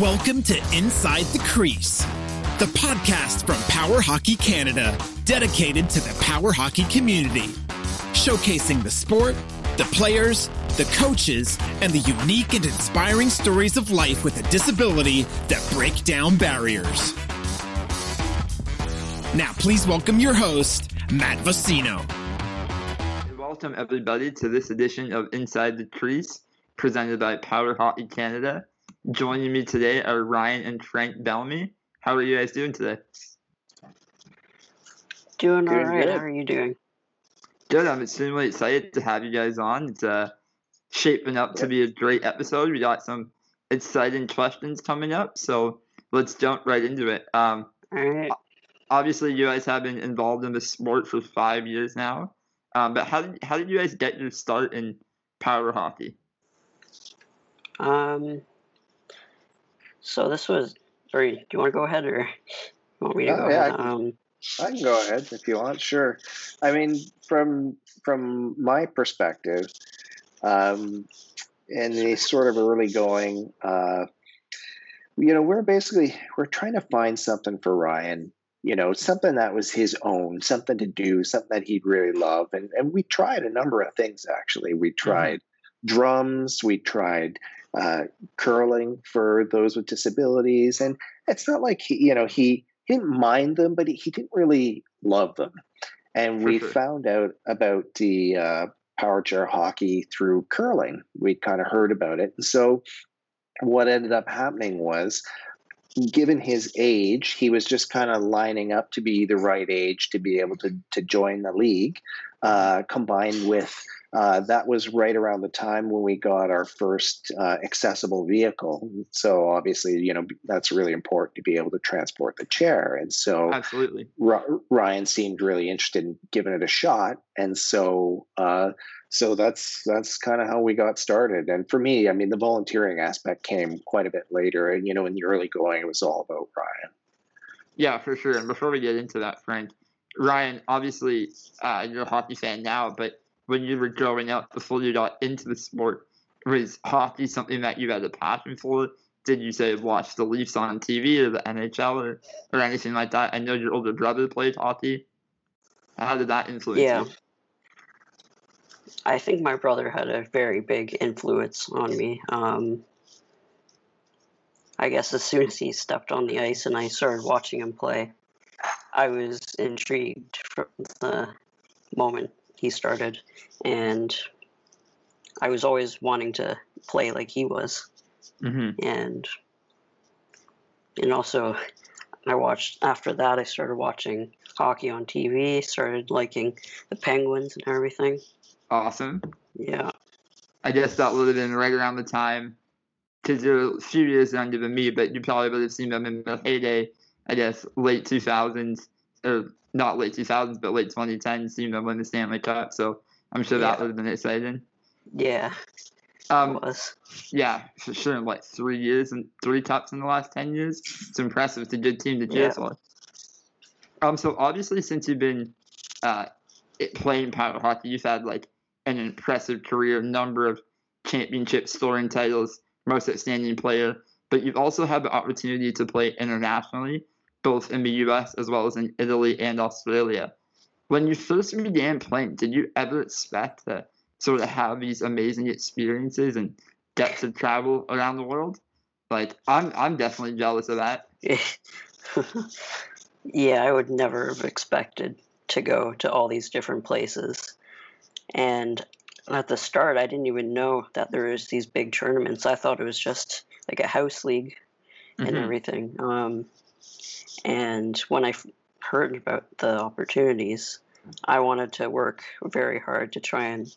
Welcome to Inside the Crease, the podcast from Power Hockey Canada, dedicated to the power hockey community, showcasing the sport, the players, the coaches, and the unique and inspiring stories of life with a disability that break down barriers. Now, please welcome your host, Matt Vocino. Welcome, everybody, to this edition of Inside the Crease, presented by Power Hockey Canada. Joining me today are Ryan and Frank Bellamy. How are you guys doing today? Doing all Doing right. good. How are you doing? Good. I'm extremely excited to have you guys on. It's uh, shaping up to be a great episode. We got some exciting questions coming up, so let's jump right into it. Um, All right. obviously, you guys have been involved in the sport for five years now. Um, but how did how did you guys get your start in power hockey? Um. So this was. Sorry. Do you want to go ahead or you want me to Oh, go yeah, ahead? I can- Um. I can go ahead if you want. Sure. I mean, from from my perspective, um, in the sort of early going, uh, you know, we're basically we're trying to find something for Ryan. You know, something that was his own, something to do, something that he'd really love, and and we tried a number of things. Actually, we tried drums, we tried uh, curling for those with disabilities, and it's not like he, you know, he he didn't mind them, but he, he didn't really love them. And For we sure. found out about the uh, power chair hockey through curling. We kind of heard about it. And so what ended up happening was, given his age, he was just kind of lining up to be the right age to be able to, to join the league, uh, combined with uh, that was right around the time when we got our first uh, accessible vehicle. So obviously, you know, that's really important to be able to transport the chair. And so Absolutely. Ry- Ryan seemed really interested in giving it a shot, and so uh, so that's that's kind of how we got started. And for me, I mean, the volunteering aspect came quite a bit later. And you know, in the early going, it was all about Ryan. Yeah, for sure. And before we get into that, Frank, Ryan, obviously, uh, you're a hockey fan now, but when you were growing up, before you got into the sport, was hockey something that you had a passion for? Did you say watch the Leafs on TV or the NHL or, or anything like that? I know your older brother played hockey. How did that influence Yeah. you? I think my brother had a very big influence on me. Um. I guess as soon as he stepped on the ice and I started watching him play, I was intrigued from the moment he started, and I was always wanting to play like he was. Mm-hmm. and and also I watched after that I started watching hockey on TV, started liking the Penguins and everything. Awesome. Yeah. I guess that would have been right around the time, because you're a few years younger than me, but you probably would have seen them in their heyday, I guess, late 2000s, or not late 2000s, but late 2010s, seeing them win the Stanley Cup. So I'm sure that Yeah. would have been exciting. Yeah. Um, it was. yeah, for sure. In like three years and three cups in the last 10 years. It's impressive. It's a good team to cheer Yeah. for. Um, so obviously, since you've been uh, playing power hockey, you've had like an impressive career, number of championship scoring titles, most outstanding player, but you've also had the opportunity to play internationally, both in the U.S. as well as in Italy and Australia. When you first began playing, did you ever expect to sort of have these amazing experiences and get to travel around the world? Like, I'm I'm definitely jealous of that. yeah, I would never have expected to go to all these different places. And at the start, I didn't even know that there was these big tournaments. I thought it was just like a house league and Mhm. everything. Um, and when I heard about the opportunities, I wanted to work very hard to try and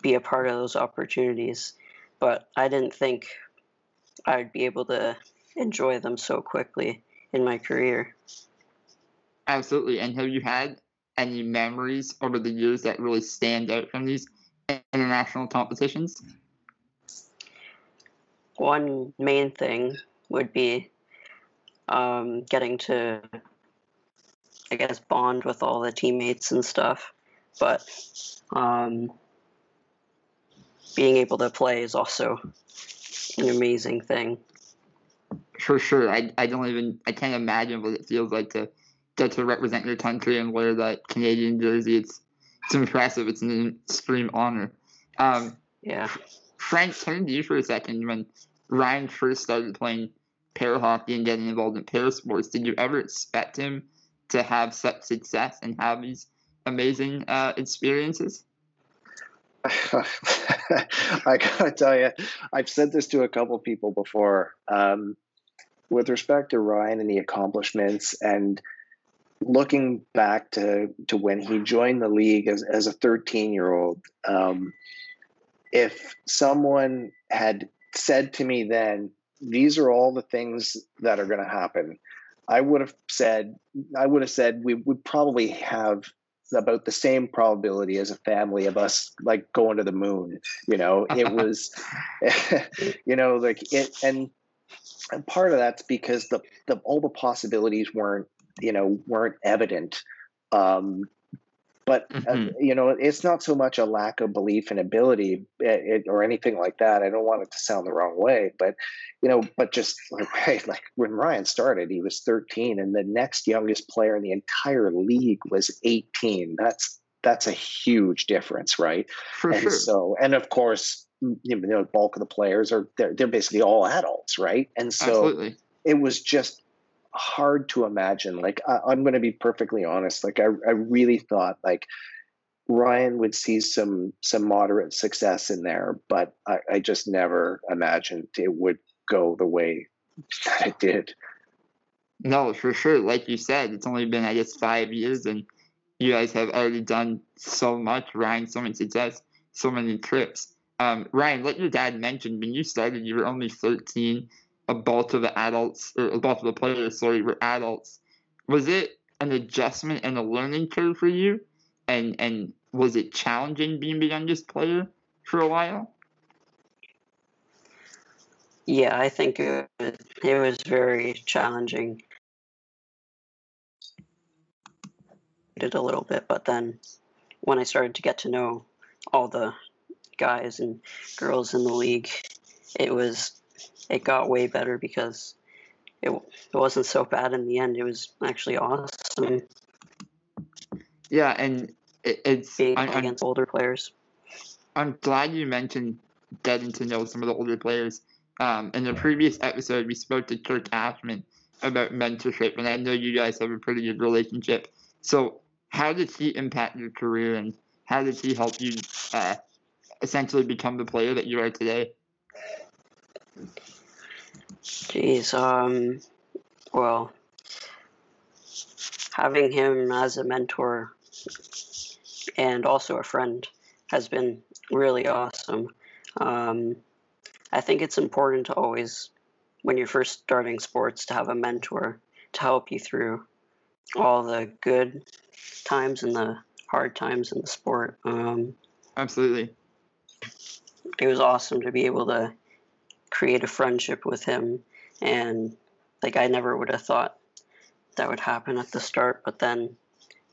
be a part of those opportunities. But I didn't think I'd be able to enjoy them so quickly in my career. Absolutely. And have you had any memories over the years that really stand out from these international competitions? One main thing would be um, getting to, I guess, bond with all the teammates and stuff. But um, being able to play is also an amazing thing. For sure, I I don't even I can't imagine what it feels like to get to represent your country and wear that Canadian jersey. It's it's impressive. It's an extreme honor. Um, Yeah. Frank, turn to you for a second. When Ryan first started playing pair hockey and getting involved in para sports, did you ever expect him to have such success and have these amazing uh, experiences? I gotta tell you, I've said this to a couple people before. Um, with respect to Ryan and the accomplishments, and looking back to to when he joined the league as as a 13 year old, um, if someone had said to me then, "These are all the things that are going to happen," I would have said, I would have said we would probably have about the same probability as a family of us like going to the moon you know? It was you know like it and, and part of that's because the, the all the possibilities weren't you know weren't evident um but uh, Mhm. you know it's not so much a lack of belief and ability it, it- or anything like that i don't want it to sound the wrong way but you know but just like, right, like when ryan started he was 13 and the next youngest player in the entire league was 18 that's that's a huge difference right For and sure. so and of course you know the bulk of the players are they're, they're basically all adults right and so Absolutely. it was just hard to imagine. Like I, I'm going to be perfectly honest. Like I, I really thought like Ryan would see some some moderate success in there, but I, I just never imagined it would go the way that it did. No, for sure. Like you said, it's only been I guess five years, and you guys have already done so much. Ryan, so many success, so many trips. Um, Ryan, like your dad mentioned, when you started, you were only 13. A bulk of the adults, or a bulk of the players, sorry, were adults. Was it an adjustment and a learning curve for you? And and was it challenging being the youngest player for a while? Yeah, I think it, it was very challenging. Did a little bit, but then when I started to get to know all the guys and girls in the league, it was it got way better because it, it wasn't so bad in the end. It was actually awesome Yeah, and it, it's being I'm- against older players. I'm glad you mentioned getting to know some of the older players. Um, in the previous episode, we spoke to Kirk Ashman about mentorship, and I know you guys have a pretty good relationship. So, how did he impact your career, and how did he help you uh, essentially become the player that you are today? Jeez, um, well, having him as a mentor and also a friend has been really awesome. Um, I think it's important to always, when you're first starting sports, to have a mentor to help you through all the good times and the hard times in the sport. Um, Absolutely. it was awesome to be able to create a friendship with him. And like I never would have thought that would happen at the start but then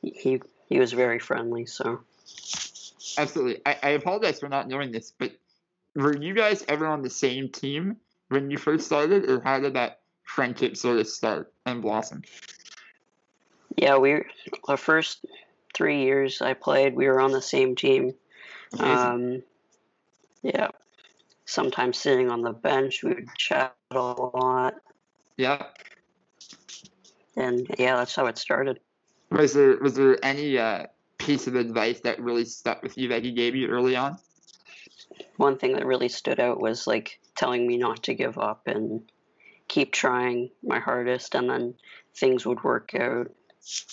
he he was very friendly so. Absolutely. I, I apologize for not knowing this, but were you guys ever on the same team when you first started, or how did that friendship sort of start and blossom? yeah we the first 3 years I played we were on the same team. Um yeah sometimes sitting on the bench we would chat a lot yeah. and yeah that's how it started Was there was there any uh, piece of advice that really stuck with you that he gave you early on? one thing that really stood out was like telling me not to give up and keep trying my hardest and then things would work out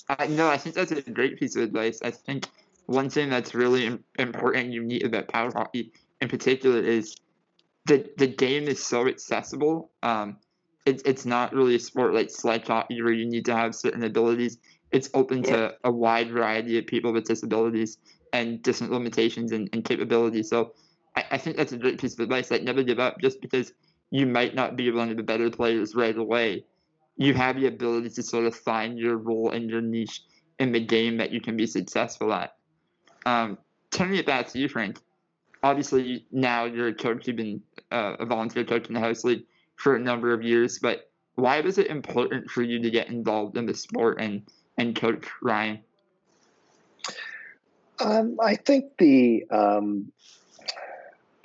Uh, no, I think that's a great piece of advice. I think one thing that's really important and unique about power hockey in particular is the the game is so accessible. Um, it's it's not really a sport like sledge hockey where you need to have certain abilities. It's open to a wide variety of people with disabilities and different limitations and, and capabilities. So I, I think that's a great piece of advice. Like never give up just because you might not be one of the better players right away. You have the ability to sort of find your role and your niche in the game that you can be successful at. Um, turning it back to you, Frank. Obviously now you're a coach. You've been uh, a volunteer coach in the house league for a number of years, but why was it important for you to get involved in the sport and and coach Ryan? Um, I think the um,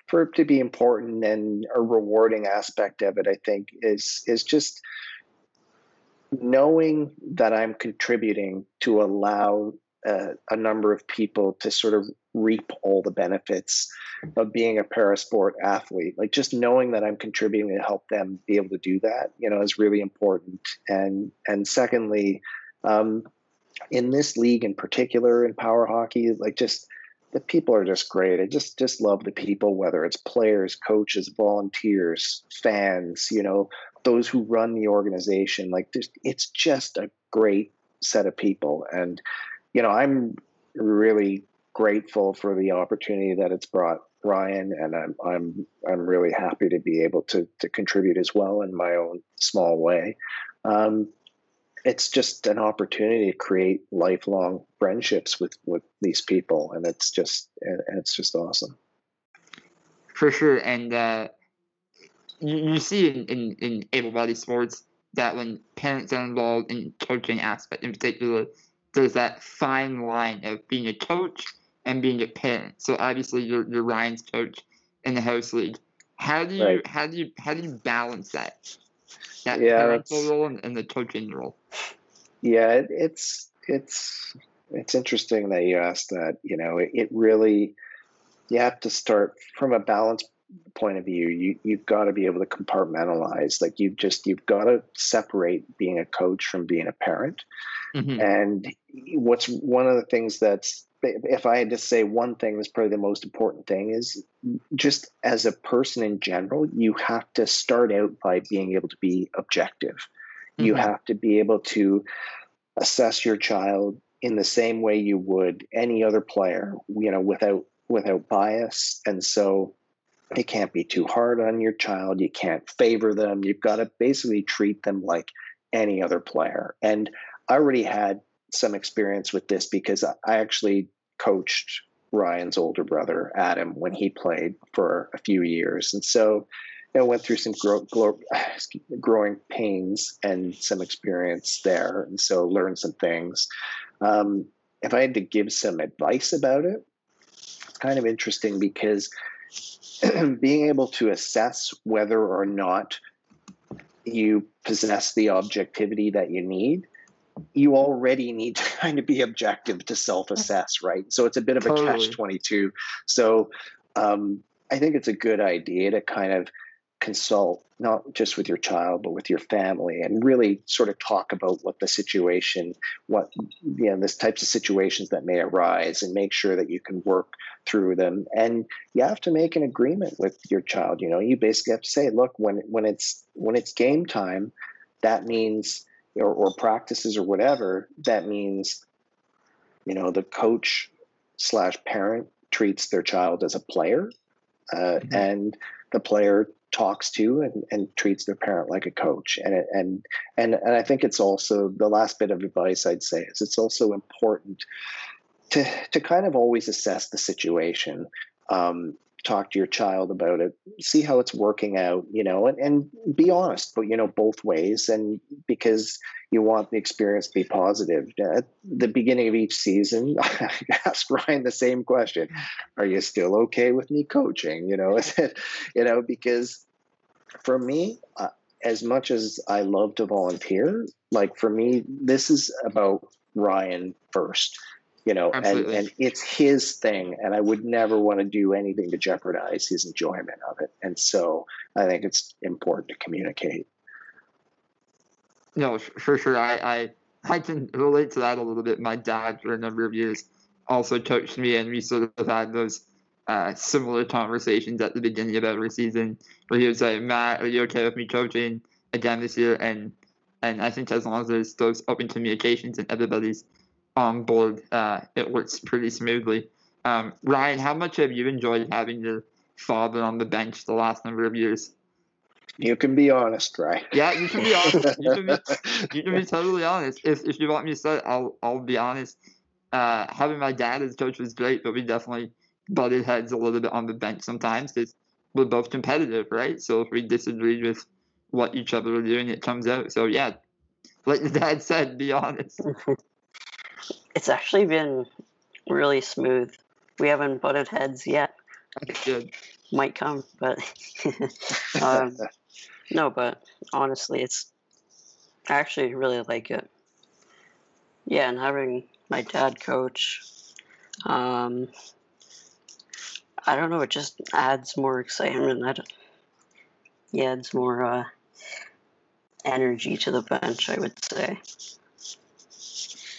for it to be important and a rewarding aspect of it, I think is is just knowing that I'm contributing to allow uh, a number of people to sort of reap all the benefits of being a parasport athlete. Like just knowing that I'm contributing to help them be able to do that, you know, is really important. And and secondly, um, in this league in particular, in power hockey, like just the people are just great. I just just love the people, whether it's players, coaches, volunteers, fans, you know, those who run the organization. Like, it's just a great set of people, and you know, I'm really grateful for the opportunity that it's brought Ryan, and I'm I'm I'm really happy to be able to to contribute as well in my own small way. Um, it's just an opportunity to create lifelong friendships with with these people, and it's just it's just awesome. For sure, and uh, you, you see in, in, in able-bodied sports that when parents are involved in coaching aspect in particular, there's that fine line of being a coach and being a parent. So obviously you're, you're Ryan's coach in the house league. How do you right. how do you how do you balance that? That yeah, parental role and, and, the coaching role. Yeah, it, it's it's it's interesting that you asked that. You know, it, it really you have to start from a balance point of view you you've got to be able to compartmentalize like you've just you've got to separate being a coach from being a parent mm-hmm. and what's one of the things that's if i had to say one thing that's probably the most important thing is just as a person in general you have to start out by being able to be objective mm-hmm. you have to be able to assess your child in the same way you would any other player you know without without bias and so it can't be too hard on your child. You can't favor them. You've got to basically treat them like any other player. And I already had some experience with this because I actually coached Ryan's older brother, Adam, when he played for a few years. And so I went through some grow, grow, growing pains and some experience there. And so learned some things. Um, if I had to give some advice about it, it's kind of interesting because being able to assess whether or not you possess the objectivity that you need you already need to kind of be objective to self-assess right so it's a bit of a totally. catch 22 so um, i think it's a good idea to kind of consult not just with your child but with your family and really sort of talk about what the situation what you know this types of situations that may arise and make sure that you can work through them and you have to make an agreement with your child you know you basically have to say look when when it's when it's game time that means or, or practices or whatever that means you know the coach slash parent treats their child as a player uh, mm-hmm. and the player talks to and, and treats their parent like a coach. And and and and I think it's also the last bit of advice I'd say is it's also important to to kind of always assess the situation. Um, talk to your child about it see how it's working out you know and, and be honest but you know both ways and because you want the experience to be positive. At the beginning of each season i ask ryan the same question are you still okay with me coaching? You know you know because for me uh, as much as i love to volunteer like for me this is about ryan first you know and, and it's his thing and i would never want to do anything to jeopardize his enjoyment of it. And so i think it's important to communicate. No for sure. I i, I can relate to that a little bit. My dad for a number of years also coached me and we sort of had those uh, similar conversations at the beginning of every season where he would say matt are you okay with me coaching again this year? And and i think as long as there's those open communications and everybody's on board, uh, it works pretty smoothly. Um, Ryan, how much have you enjoyed having your father on the bench the last number of years? You can be honest, right? Yeah, you can be honest. You can be, you can be totally honest. If, if you want me to say, I'll I'll be honest. Uh, having my dad as coach was great, but we definitely butted heads a little bit on the bench sometimes because we're both competitive, right? So if we disagreed with what each other were doing, it comes out. So yeah, like your dad said, be honest. it's actually been really smooth. We haven't butted heads yet. Good. Might come, but um, no. But honestly, it's I actually really like it. Yeah, and having my dad coach, um, I don't know, it just adds more excitement. I don't, yeah, adds more uh, energy to the bench, I would say.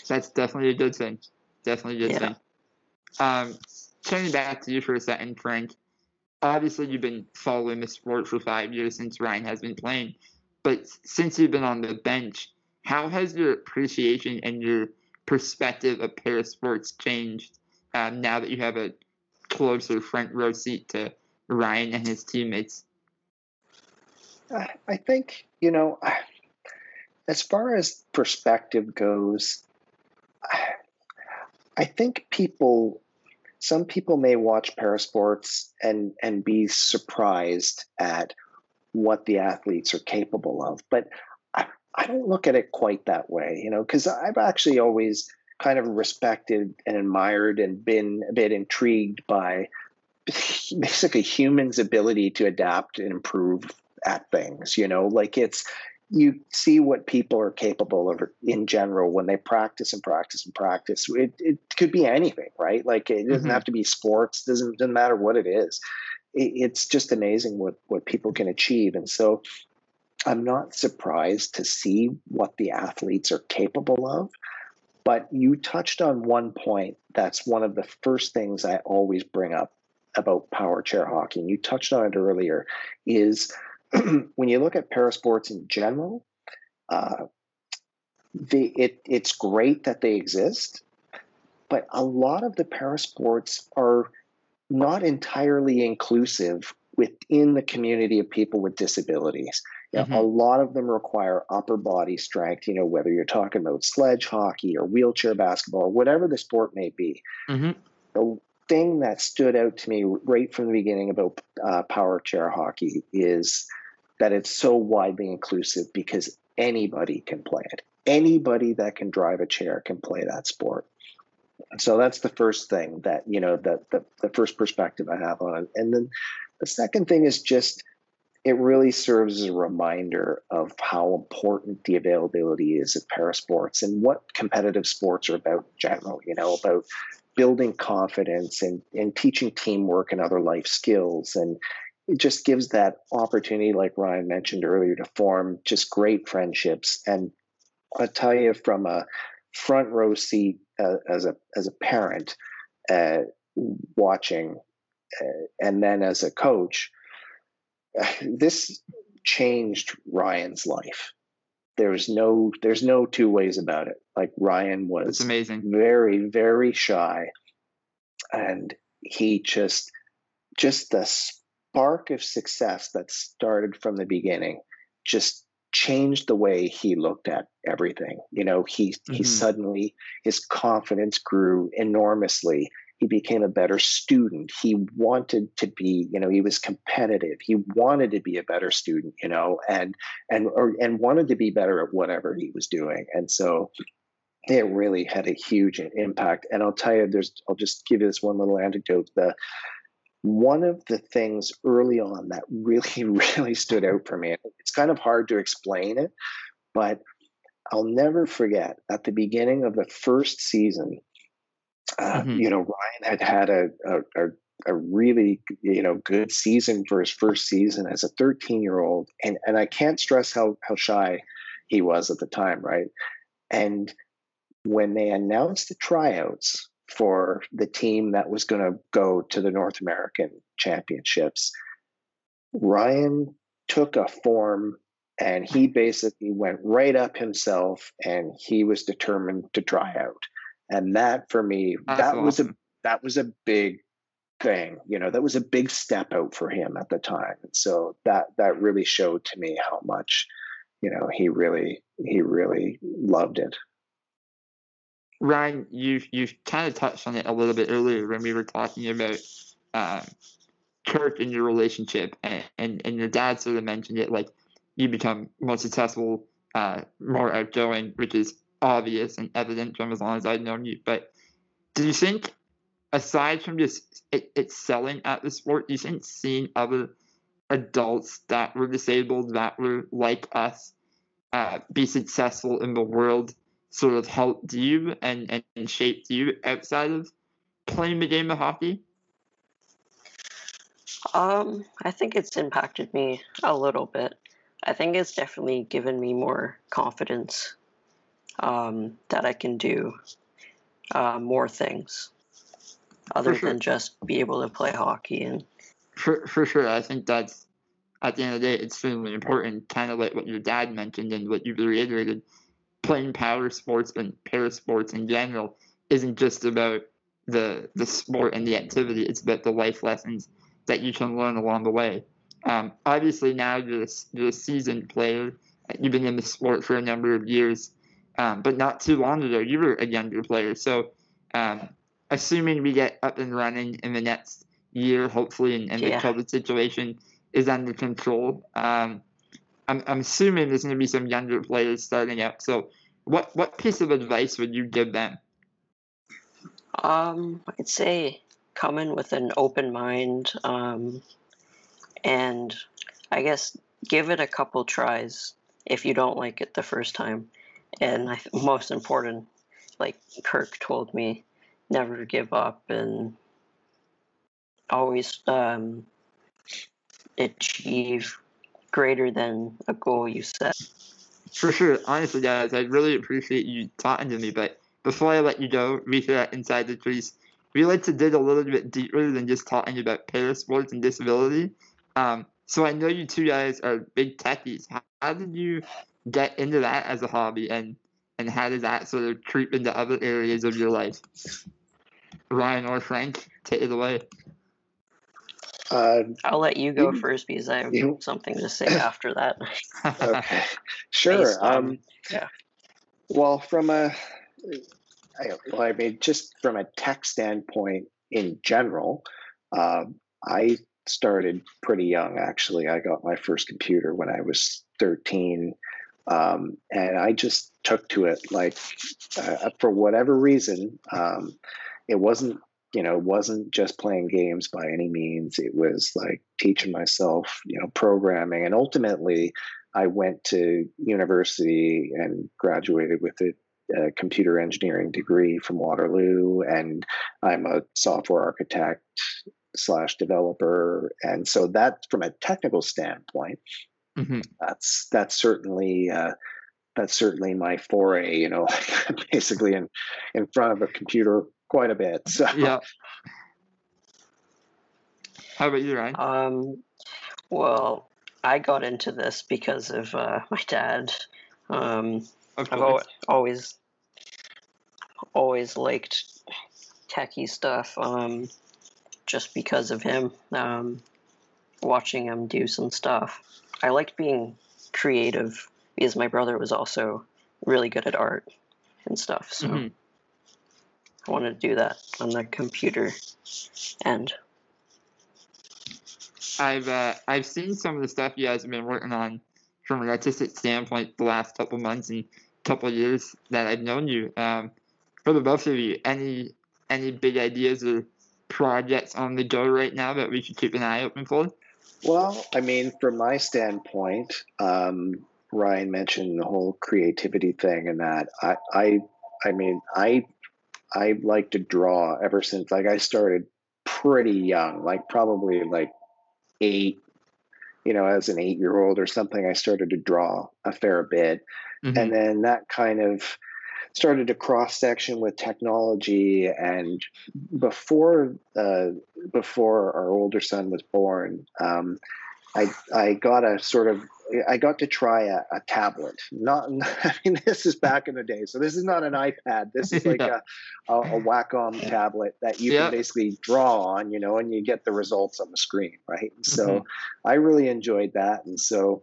That's definitely a good thing. Definitely a good Yeah. thing. Um, turning back to you for a second, Frank. Obviously, you've been following the sport for five years since Ryan has been playing. But since you've been on the bench, how has your appreciation and your perspective of para sports changed um, now that you have a closer front row seat to Ryan and his teammates? I I think, you know, as far as perspective goes, I think people, some people may watch parasports and and be surprised at what the athletes are capable of, but I, I don't look at it quite that way, you know, because I've actually always kind of respected and admired and been a bit intrigued by basically humans' ability to adapt and improve at things you know like it's you see what people are capable of in general when they practice and practice and practice. It, it could be anything right? Like it doesn't Mhm. have to be sports doesn't doesn't matter what it is. It, it's just amazing what what people can achieve. And so i'm not surprised to see what the athletes are capable of but you touched on one point that's one of the first things i always bring up about power chair hockey and you touched on it earlier is when you look at parasports in general, uh, they, it, it's great that they exist, but a lot of the parasports are not entirely inclusive within the community of people with disabilities. You know, A lot of them require upper body strength, you know, whether you're talking about sledge hockey or wheelchair basketball or whatever the sport may be Mm-hmm. the thing that stood out to me right from the beginning about uh, power chair hockey is that it's so widely inclusive because anybody can play it. Anybody that can drive a chair can play that sport. So that's the first thing that you know that the, the first perspective I have on it, and then the second thing is just it really serves as a reminder of how important the availability is of parasports and what competitive sports are about in general. You know about building confidence and, and teaching teamwork and other life skills. And it just gives that opportunity, like Ryan mentioned earlier, to form just great friendships. And I'll tell you from a front row seat uh, as a as a parent uh, watching, uh, and then as a coach, this changed Ryan's life. There's no there's no two ways about it. Like Ryan was amazing. very very shy and he just just the spark of success that started from the beginning just changed the way he looked at everything you know he he Mhm. suddenly his confidence grew enormously he became a better student he wanted to be you know he was competitive he wanted to be a better student you know and and or and wanted to be better at whatever he was doing and so it really had a huge impact. And I'll tell you, there's I'll just give you this one little anecdote. The one of the things early on that really, really stood out for me. It's kind of hard to explain it, but I'll never forget at the beginning of the first season, uh, Mhm. you know, Ryan had had a, a, a a really you know good season for his first season as a 13 year old and and I can't stress how how shy he was at the time right and when they announced the tryouts for the team that was going to go to the North American Championships, Ryan took a form and he basically went right up himself and he was determined to try out. And that for me, That's that was a that was a big thing. You know, that was a big step out for him at the time. And so that that really showed to me how much, you know, he really he really loved it. Ryan, you you kind of touched on it a little bit earlier when we were talking about um, Kirk and your relationship, and, and, and your dad sort of mentioned it like you become more successful, uh, more outgoing, which is obvious and evident from as long as I've known you. But do you think, aside from just it, excelling at the sport, do you think seeing other adults that were disabled, that were like us, uh, be successful in the world sort of helped you and, and shaped you outside of playing the game of hockey? Um, I think it's impacted me a little bit. I think it's definitely given me more confidence um, that I can do uh, more things other sure. than just be able to play hockey and for, for sure i think that's at the end of the day it's extremely important kind of like what your dad mentioned and what you reiterated playing power sports and para sports in general isn't just about the the sport and the activity it's about the life lessons that you can learn along the way um, obviously now you're a, you're a seasoned player you've been in the sport for a number of years um, but not too long ago, you were a younger player. So, um, assuming we get up and running in the next year, hopefully, and, and yeah. the COVID situation is under control, um, I'm, I'm assuming there's going to be some younger players starting out. So, what what piece of advice would you give them? Um, I'd say come in with an open mind, um, and I guess give it a couple tries if you don't like it the first time and I, most important, like Kirk told me, never give up and always um, achieve greater than a goal you set. For sure. Honestly, guys, I really appreciate you talking to me. But before I let you go, at Inside the Crease. we like to dig a little bit deeper than just talking about parasports and disability. Um, so I know you two guys are big techies. How, how did you get into that as a hobby and and how did that sort of creep into other areas of your life? Ryan or Frank, take it away. Uh, I'll let you go you, first because I have you, something to say after that. okay, sure. Um, yeah. Well, from a, I, well, I mean, just from a tech standpoint in general, uh, I started pretty young. Actually, I got my first computer when I was thirteen. Um, and I just took to it like uh, for whatever reason. Um, it wasn't, you know, it wasn't just playing games by any means. It was like teaching myself, you know, programming. And ultimately, I went to university and graduated with a, a computer engineering degree from Waterloo. And I'm a software architect slash developer. And so that, from a technical standpoint, Mm-hmm. That's that's certainly uh, that's certainly my foray. You know, basically in in front of a computer quite a bit. So yeah. How about you, Ryan? Um, well, I got into this because of uh, my dad. Um, I've always, always always liked techie stuff. Um, just because of him, um, watching him do some stuff. I liked being creative because my brother was also really good at art and stuff. So mm-hmm. I wanted to do that on the computer end. I've uh, I've seen some of the stuff you guys have been working on from an artistic standpoint the last couple months and couple years that I've known you. Um, for the both of you, any any big ideas or projects on the go right now that we should keep an eye open for? Well, I mean, from my standpoint, um, Ryan mentioned the whole creativity thing, and that I, I, I mean, I, I like to draw ever since like I started pretty young, like probably like eight, you know, as an eight year old or something. I started to draw a fair bit, mm-hmm. and then that kind of started to cross section with technology and before uh, before our older son was born um, I, I got a sort of I got to try a, a, tablet. Not, I mean, this is back in the day, so this is not an iPad. This is like yeah. a, a, a Wacom tablet that you yeah. can basically draw on, you know, and you get the results on the screen, right? So, mm-hmm. I really enjoyed that, and so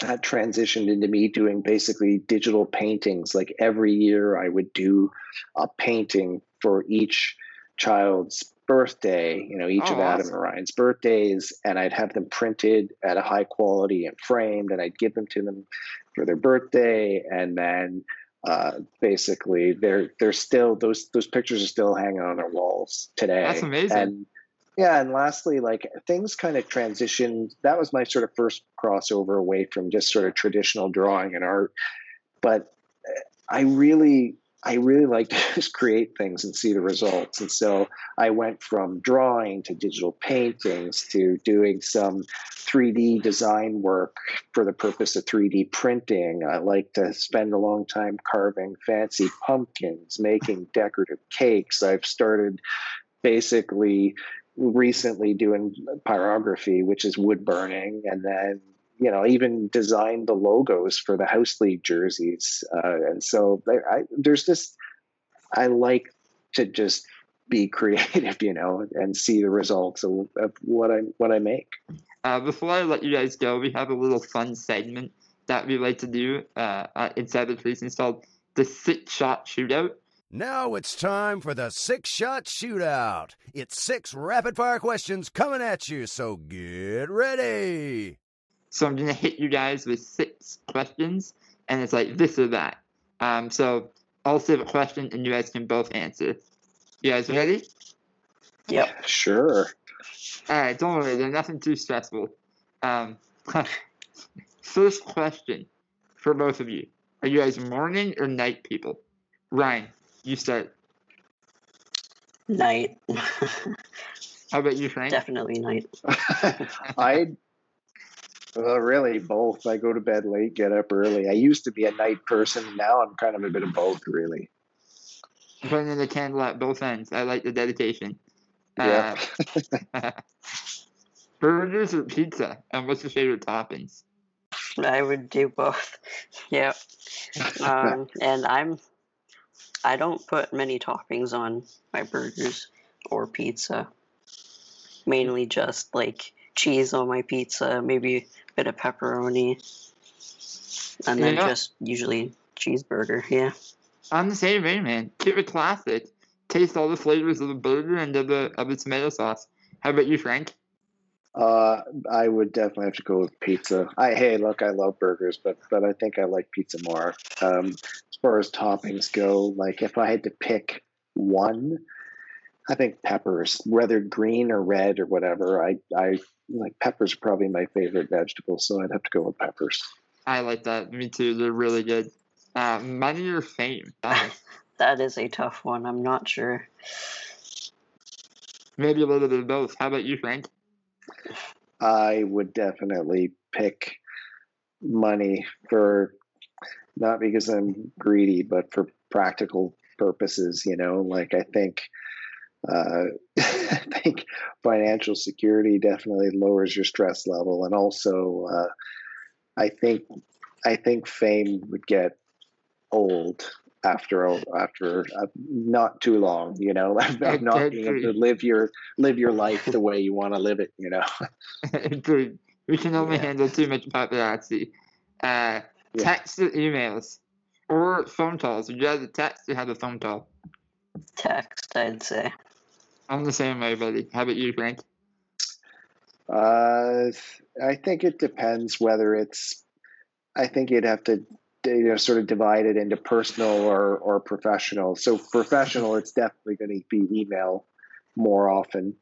that transitioned into me doing basically digital paintings. Like every year, I would do a painting for each child's birthday, you know, each Oh, of Adam awesome. and Ryan's birthdays, and I'd have them printed at a high quality and framed, and I'd give them to them for their birthday, and then uh, basically they're they're still those those pictures are still hanging on their walls today. That's amazing. And yeah, and lastly, like things kind of transitioned. That was my sort of first crossover away from just sort of traditional drawing and art. But uh, I really, I really like to just create things and see the results. And so I went from drawing to digital paintings to doing some 3D design work for the purpose of 3D printing. I like to spend a long time carving fancy pumpkins, making decorative cakes. I've started basically recently doing pyrography, which is wood burning, and then you know even designed the logos for the house league jerseys. Uh, and so there, I, there's just I like to just be creative, you know, and see the results of, of what I what I make. Uh, before I let you guys go, we have a little fun segment that we like to do uh, uh, inside the Crease. It's called the six shot shootout. Now it's time for the six shot shootout. It's six rapid fire questions coming at you, so get ready. So I'm gonna hit you guys with six questions, and it's like this or that. Um, so I'll say the question, and you guys can both answer. You guys ready? Yep. Sure. All right, don't worry, they're nothing too stressful. Um, first question for both of you: Are you guys morning or night people? Ryan, you start. Night. How about you, Frank? Definitely night. I well, really both. I go to bed late, get up early. I used to be a night person. Now I'm kind of a bit of both, really. Burning the candle at both ends. I like the dedication. Yeah. Uh, burgers or pizza? And what's your favorite toppings? I would do both. Yep. Um, and I'm I don't put many toppings on my burgers or pizza. Mainly just like cheese on my pizza, maybe a bit of pepperoni, and then Yeah. just usually cheeseburger. Yeah. I'm the same way, man. Keep it classic. Taste all the flavors of the burger and of the of the tomato sauce. How about you, Frank? Uh, I would definitely have to go with pizza. I hey, look, I love burgers, but but I think I like pizza more. Um, as far as toppings go, like if I had to pick one, I think peppers, whether green or red or whatever. I I like peppers are probably my favorite vegetable, so I'd have to go with peppers. I like that. Me too. They're really good. Uh, money or fame? That is a tough one. I'm not sure. maybe a little bit of both. How about you, Frank? I would definitely pick money for not because I'm greedy, but for practical purposes. You know, like I think, uh, I think financial security definitely lowers your stress level, and also, uh, I think, I think fame would get old after after uh, not too long. You know, of not being able to live your live your life the way you want to live it. You know. Agreed. We can only Yeah. handle too much paparazzi. Uh, Yeah. text or emails or phone calls. Would you rather text or have a phone call? Text, I'd say. I'm the same way, buddy. How about you, Frank? Uh, I think it depends whether it's. I think you'd have to, you know, sort of divide it into personal or or professional. So professional, it's definitely going to be email more often,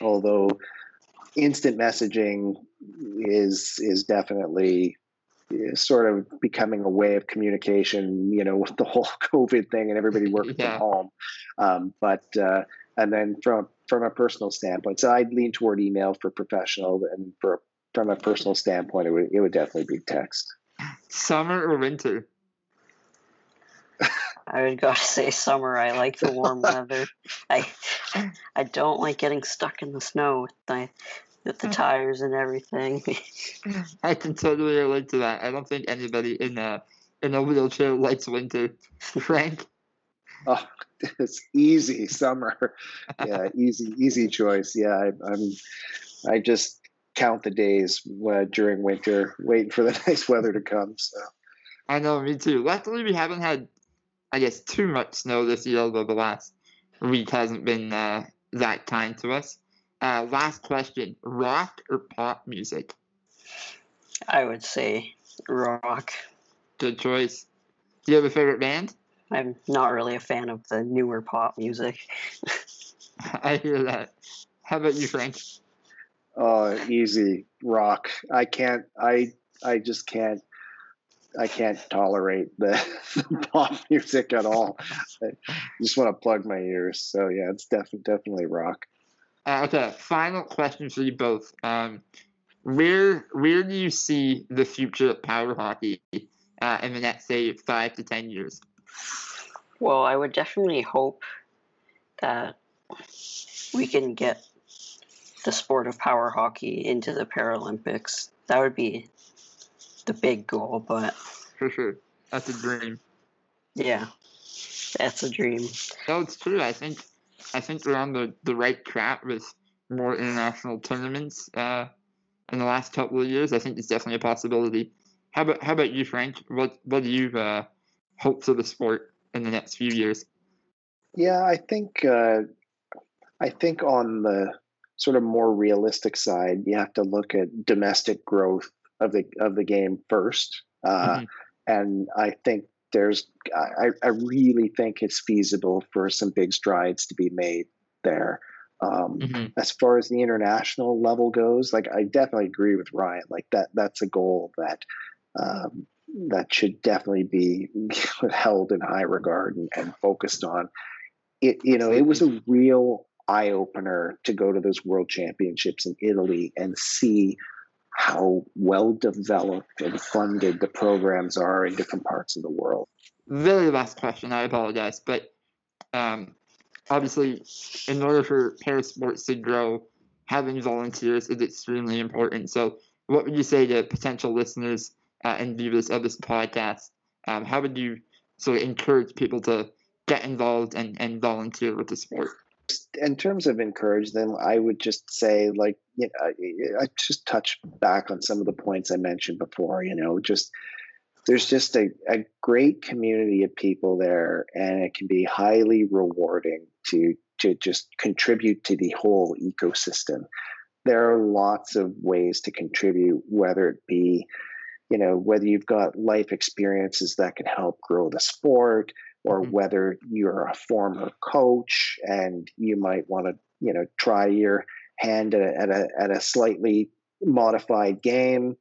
although instant messaging is is definitely eh, sort of becoming a way of communication. You know, with the whole COVID thing and everybody working Yeah. from home. Um, but uh, and then from from a personal standpoint, so I'd lean toward email for professional, and for from a personal standpoint, it would it would definitely be text. Summer or winter? I would gotta say summer. I like the warm weather. I I don't like getting stuck in the snow with the with the tires and everything. I can totally relate to that. I don't think anybody in a in a wheelchair likes winter. Frank, Oh, it's easy summer. Yeah, easy easy choice. Yeah, I, I'm. I just count the days uh, during winter, waiting for the nice weather to come. So I know, me too. Luckily, we haven't had, I guess, too much snow this year, although the last week hasn't been uh, that kind to us. Uh, last question: rock or pop music? I would say rock. Good choice. Do you have a favorite band? I'm not really a fan of the newer pop music. I hear that. How about you, Frank? Oh, easy rock. I can't. I I just can't. I can't tolerate the, the pop music at all. I just want to plug my ears. So yeah, it's definitely definitely rock. Uh, okay, final question for you both. Um, where where do you see the future of power hockey uh, in the next say five to ten years? Well, I would definitely hope that we can get the sport of power hockey into the Paralympics. That would be the big goal, but For sure, that's a dream. yeah, that's a dream. No, it's true. I think I think we're on the, the right track with more international tournaments uh, in the last couple of years. I think it's definitely a possibility. How about how about you, Frank? What what do you uh, hope for the sport in the next few years? Yeah, I think uh, I think on the sort of more realistic side, you have to look at domestic growth of the of the game first, uh, Mhm. and I think there's I, I really think it's feasible for some big strides to be made there. Um, Mhm. As far as the international level goes, like I definitely agree with Ryan. Like that that's a goal that um, that should definitely be held in high regard and, and focused on. It you know it was a real eye opener to go to those world championships in Italy and see how well developed and funded the programs are in different parts of the world. Very last question. I apologize, but um, obviously, in order for parasports to grow, having volunteers is extremely important. So, what would you say to potential listeners uh, and viewers of this podcast? Um, how would you sort of encourage people to get involved and, and volunteer with the sport? in terms of encourage them, I would just say, like, you know, I, I just touch back on some of the points I mentioned before. You know, just there's just a, a great community of people there, and it can be highly rewarding to to just contribute to the whole ecosystem. There are lots of ways to contribute, whether it be, you know, whether you've got life experiences that can help grow the sport, or Mhm. whether you're a former coach and you might want to, you know, try your hand at a, at a, at a slightly modified game.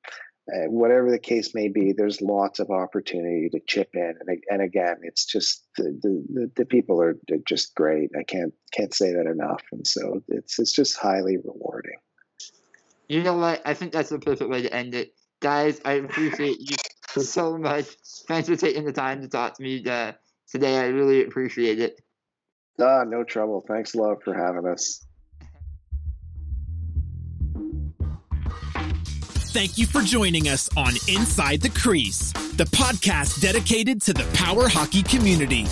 Uh, whatever the case may be, there's lots of opportunity to chip in, and, and again, it's just the, the, the, people are just great. I can't can't say that enough, and so it's it's just highly rewarding. You know what? I think that's the perfect way to end it. Guys, I appreciate you so much. Thanks for taking the time to talk to me uh, today. I really appreciate it. Ah, no trouble. Thanks a lot for having us. Thank you for joining us on Inside the Crease, the podcast dedicated to the power hockey community.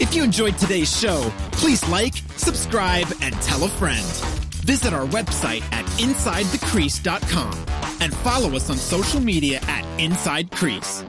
If you enjoyed today's show, please like, subscribe, and tell a friend. Visit our website at InsideTheCrease.com and follow us on social media at Inside Crease.